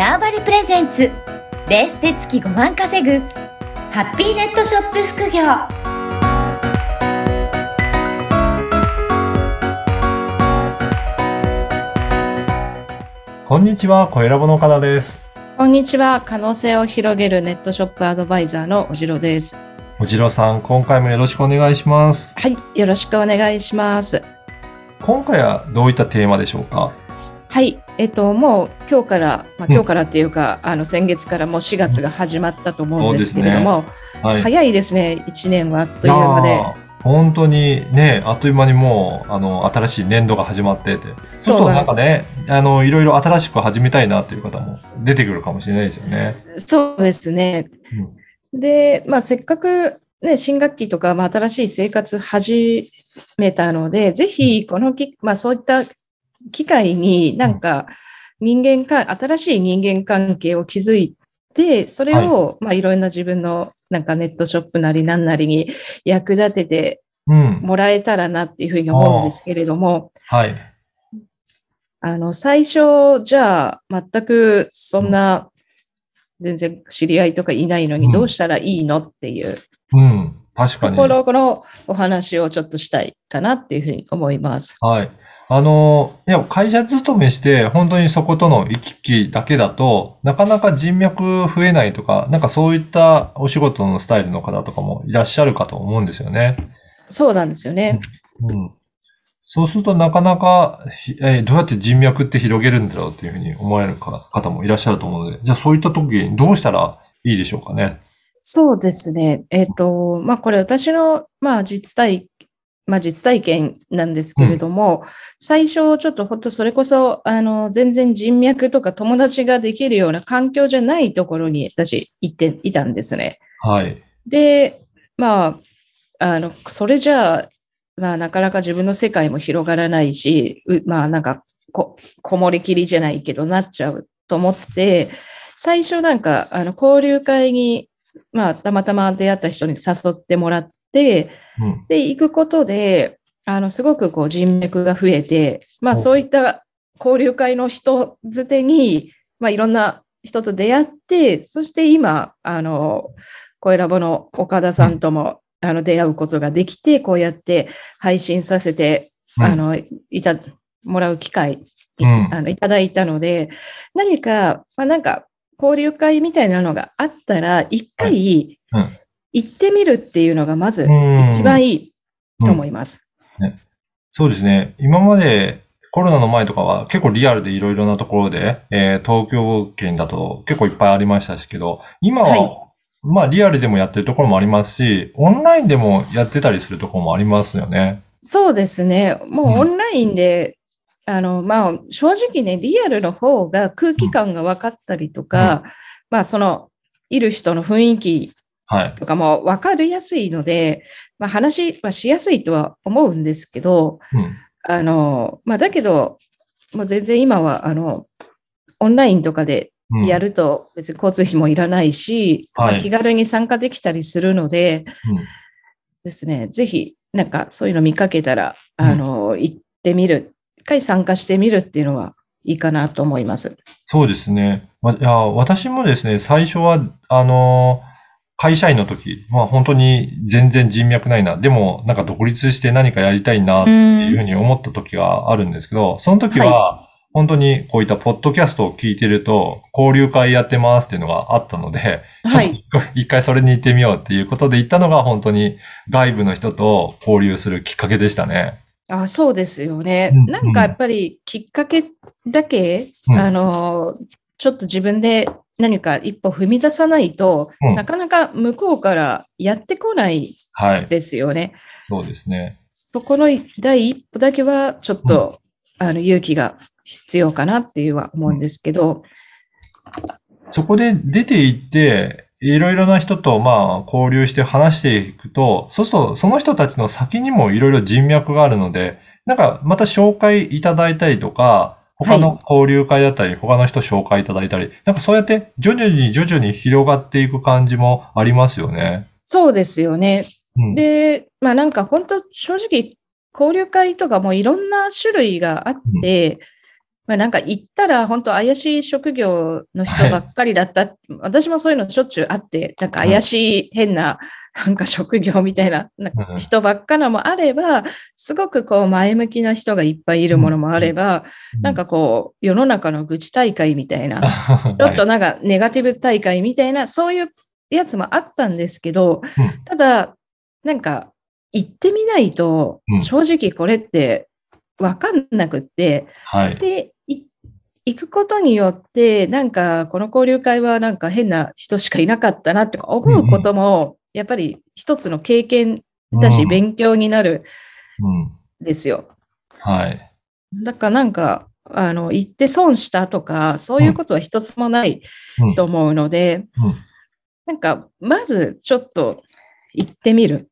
ターバリプレゼンツベースで月5万稼ぐハッピーネットショップ副業こんにちは、小ラボの岡田です。こんにちは。可能性を広げるネットショップアドバイザーのおじろです。おじろさん、今回もよろしくお願いします。はい。よろしくお願いします。今回はどういったテーマでしょうか？はい。えっと、もう今日から、まあ、うん今日からっていうか、あの、先月からもう4月が始まったと思うんですけれども、はい。早いですね。1年はあっという間で。本当にね、あっという間にもう、あの、新しい年度が始まってて。ちょっとなんかね、あの、いろいろ新しく始めたいなっていう方も出てくるかもしれないですよね。そうですね。で、まあ、せっかく、ね、新学期とか、まあ、新しい生活始めたので、ぜひ、このき、まあ、そういった機会になんか、人間か、新しい人間関係を築いて、それを、まあ、いろんな自分の、なんかネットショップなりなんなりに役立ててうん。もらえたらなっていうふうに思うんですけれども、はい。あの、最初、じゃあ、全くそんな、全然知り合いとかいないのうんにどうしたらいいのっていううん。確かに。ところのお話をちょっとしたいかなっていうふうに思います。はい。あの、いや、会社勤めして、本当にそことの行き来だけだと、なかなか人脈増えないとか、なんかそういったお仕事のスタイルの方とかもいらっしゃるかと思うんですよね。そうなんですよね。うん。そうするとなかなか、ひえーどうやって人脈って広げるんだろうっていうふうに思われるか方もいらっしゃると思うので、じゃあそういった時にどうしたらいいでしょうかね。そうですね。えっ、と、まあ、これ私の、まあ、実体、まあ、実体験なんですけれども、最初、ちょっと本当それこそ、あの、全然人脈とか友達ができるような環境じゃないところに私行っていたんですね。はい。で、まあ、あの、それじゃあ、まあ、なかなか自分の世界も広がらないし、うまあ、なんかこ、こもりきりじゃないけど、なっちゃうと思って、最初なんか、あの、交流会に、まあ、たまたま出会った人に誘ってもらって、うん。で、行くことで、あの、すごくこう人脈が増えて、まあ、おそういった交流会の人づてに、まあ、いろんな人と出会って、そして今、あの、声ラボの岡田さんとも、あの、出会うことができて、こうやって配信させて、うん。あの、いた、もらう機会、あの、いただいたので、何か、まあ、なんか、交流会みたいなのがあったら、一回、うん行ってみるっていうのが、まず、うん一番いいと思います。そうですね。今までコロナの前とかは結構リアルでいろいろなところで、えー東京圏だと結構いっぱいありましたしけど、今は、はいまあリアルでもやってるところもありますし、オンラインでもやってたりするところもありますよね。そうですね。もううんオンラインで、あの、まあ、正直ね、リアルの方が空気感が分かったりとか、まあ、その、いる人の雰囲気はい。とかも分かりやすいので、まあ、話はしやすいとは思うんですけど、うん。あの、まあ、だけど、もう全然今は、あの、オンラインとかでうん。やると別に交通費もいらないし、はい。まあ気軽に参加できたりするので、うん。ですね、ぜひ、なんかそういうの見かけたら、うん。あの、行ってみる、一回参加してみるっていうのはいいかなと思います。そうですね。ま、いや、私もですね、最初は、あの、会社員の時、まあ本当に全然人脈ないな。でも、なんか独立して何かやりたいなっていうふうに思った時があるんですけど、その時は、本当にこういったポッドキャストを聞いてると、交流会やってますっていうのがあったので、はい。ちょっと一回それに行ってみようっていうことで行ったのが本当に外部の人と交流するきっかけでしたね。あそうですよね。うんなんかやっぱりきっかけだけ、うんあの、ちょっと自分で何か一歩踏み出さないと、うんなかなか向こうからやってこないはい。ですよね。そうですね。そこの第一歩だけはちょっと、あの勇気が必要かなっていうは思うんですけど、そこで出て行って、いろいろな人とまあ交流して話していくと、そうするとその人たちの先にもいろいろ人脈があるので、なんかまた紹介いただいたりとか、他の交流会だったり、他の人紹介いただいたり、なんかそうやって徐々に徐々に広がっていく感じもありますよね。そうですよね。うん。で、まあなんか本当正直交流会とかもいろんな種類があって、まあなんか行ったら本当怪しい職業の人ばっかりだった。はい、私もそういうのしょっちゅうあって、なんか怪しい変な、なんか職業みたいな人ばっかなもあれば、すごくこう前向きな人がいっぱいいるものもあれば、なんかこう世の中の愚痴大会みたいな、ちょっとなんかネガティブ大会みたいな、そういうやつもあったんですけど、ただ、なんか行ってみないと、正直これってわかんなくって、はい、で、行くことによって、なんか、この交流会はなんか変な人しかいなかったなって思うことも、やっぱり一つの経験だし、勉強になるん。ですよ。はい。だからなんか、あの、行って損したとか、そういうことは一つもないと思うので、なんか、まずちょっと行ってみる。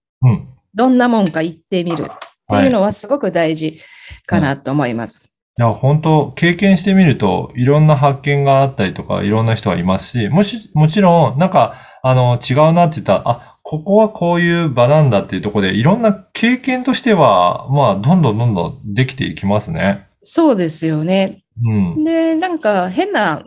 どんなもんか行ってみるっていうのはすごく大事かなと思います。いや、本当経験してみると、いろんな発見があったりとか、いろんな人がいますし、もし、もちろん、なんか、あの、違うなって言ったら、あ、ここはこういう場なんだっていうところで、いろんな経験としては、まあ、どんどんどんどんできていきますね。そうですよね。うん。で、なんか、変な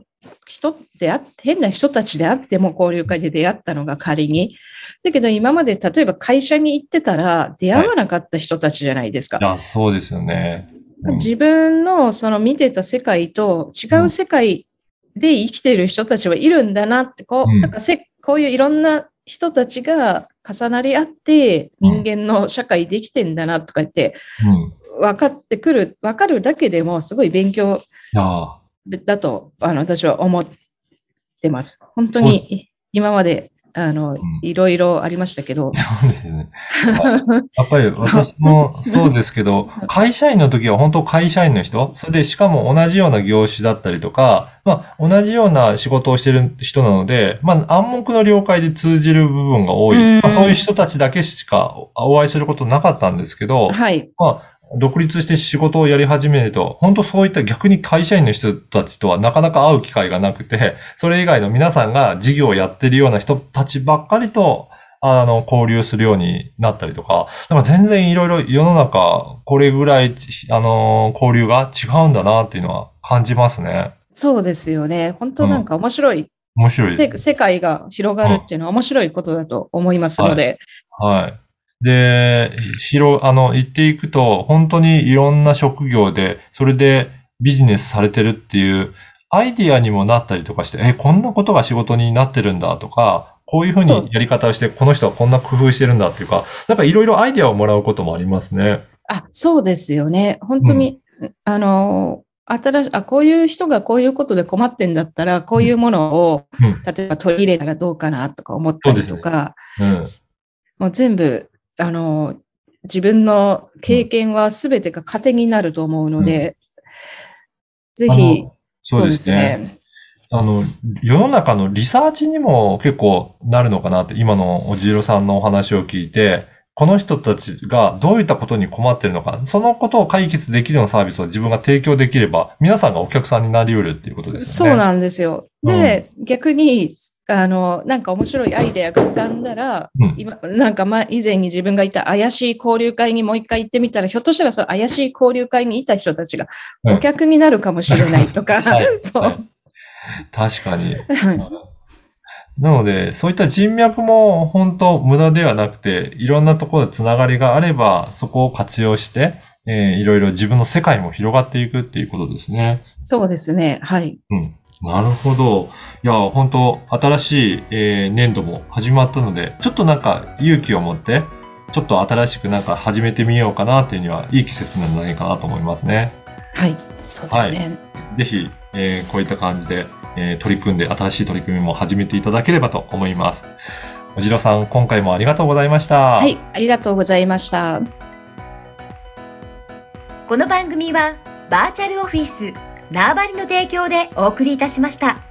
人ってあって、変な人たちであっても交流会で出会ったのが仮に。だけど今まで例えば会社に行ってたら出会わなかった人たちじゃないですか。はい、いや、そうですよね。自分のその見てた世界と違う世界で生きている人たちはいるんだなって、こう、なんかせこういういろんな人たちが重なり合って人間の社会できてんだなとか言って、分かってくる、分かるだけでもすごい勉強だと、あの、私は思ってます。本当に今まであの、うん、いろいろありましたけど。そうですね。やっぱり 私もそうですけど、会社員の時は本当会社員の人、それでしかも同じような業種だったりとか、まあ同じような仕事をしてる人なので、まあ暗黙の了解で通じる部分が多い。まあ、そういう人たちだけしかお会いすることなかったんですけど、はい。まあ独立して仕事をやり始めると、本当そういった逆に会社員の人たちとはなかなか会う機会がなくて、それ以外の皆さんが事業をやってるような人たちばっかりと、あの、交流するようになったりとか、だから全然いろいろ世の中、これぐらい、あの、交流が違うんだなっていうのは感じますね。そうですよね。本当なんか面白い。うん、面白い。世界が広がるっていうのは面白いことだと思いますので。はい、はいで、広、あの、行っていくと、本当にいろんな職業で、それでビジネスされてるっていうアイディアにもなったりとかして、え、こんなことが仕事になってるんだとか、こういうふうにやり方をして、この人はこんな工夫してるんだっていうか、なんかいろいろアイディアをもらうこともありますね。あ、そうですよね。本当に、うん、あの、新しあ、こういう人がこういうことで困ってんだったら、こういうものを、うん、例えば取り入れたらどうかなとか思ったりとか、ね。うん、もう全部あの、自分の経験は全てが糧になると思うので、うん、ぜひ、そうですね。あの、世の中のリサーチにも結構なるのかなって、今のおじろさんのお話を聞いて、この人たちがどういったことに困ってるのか、そのことを解決できるようなサービスを自分が提供できれば、皆さんがお客さんになり得るっていうことですね。そうなんですよ。で、うん、逆に、あの、なんか面白いアイデアが浮かんだら、うん、今、なんかま、以前に自分がいた怪しい交流会にもう一回行ってみたら、ひょっとしたらその怪しい交流会にいた人たちがお客になるかもしれないとか、はい、そう、はい。確かに。なので、そういった人脈も本当無駄ではなくて、いろんなところでつながりがあれば、そこを活用して、えー、いろいろ自分の世界も広がっていくっていうことですね。そうですね。はい。うん。なるほど。いや、本当新しい、えー、年度も始まったので、ちょっとなんか勇気を持って、ちょっと新しくなんか始めてみようかなっていうには、いい季節なんじゃないかなと思いますね。はい。そうですね。はい、ぜひ、えー、こういった感じで、えー、取り組んで、新しい取り組みも始めていただければと思います。おじろさん、今回もありがとうございました。はい、ありがとうございました。この番組は、バーチャルオフィス、縄張りの提供でお送りいたしました。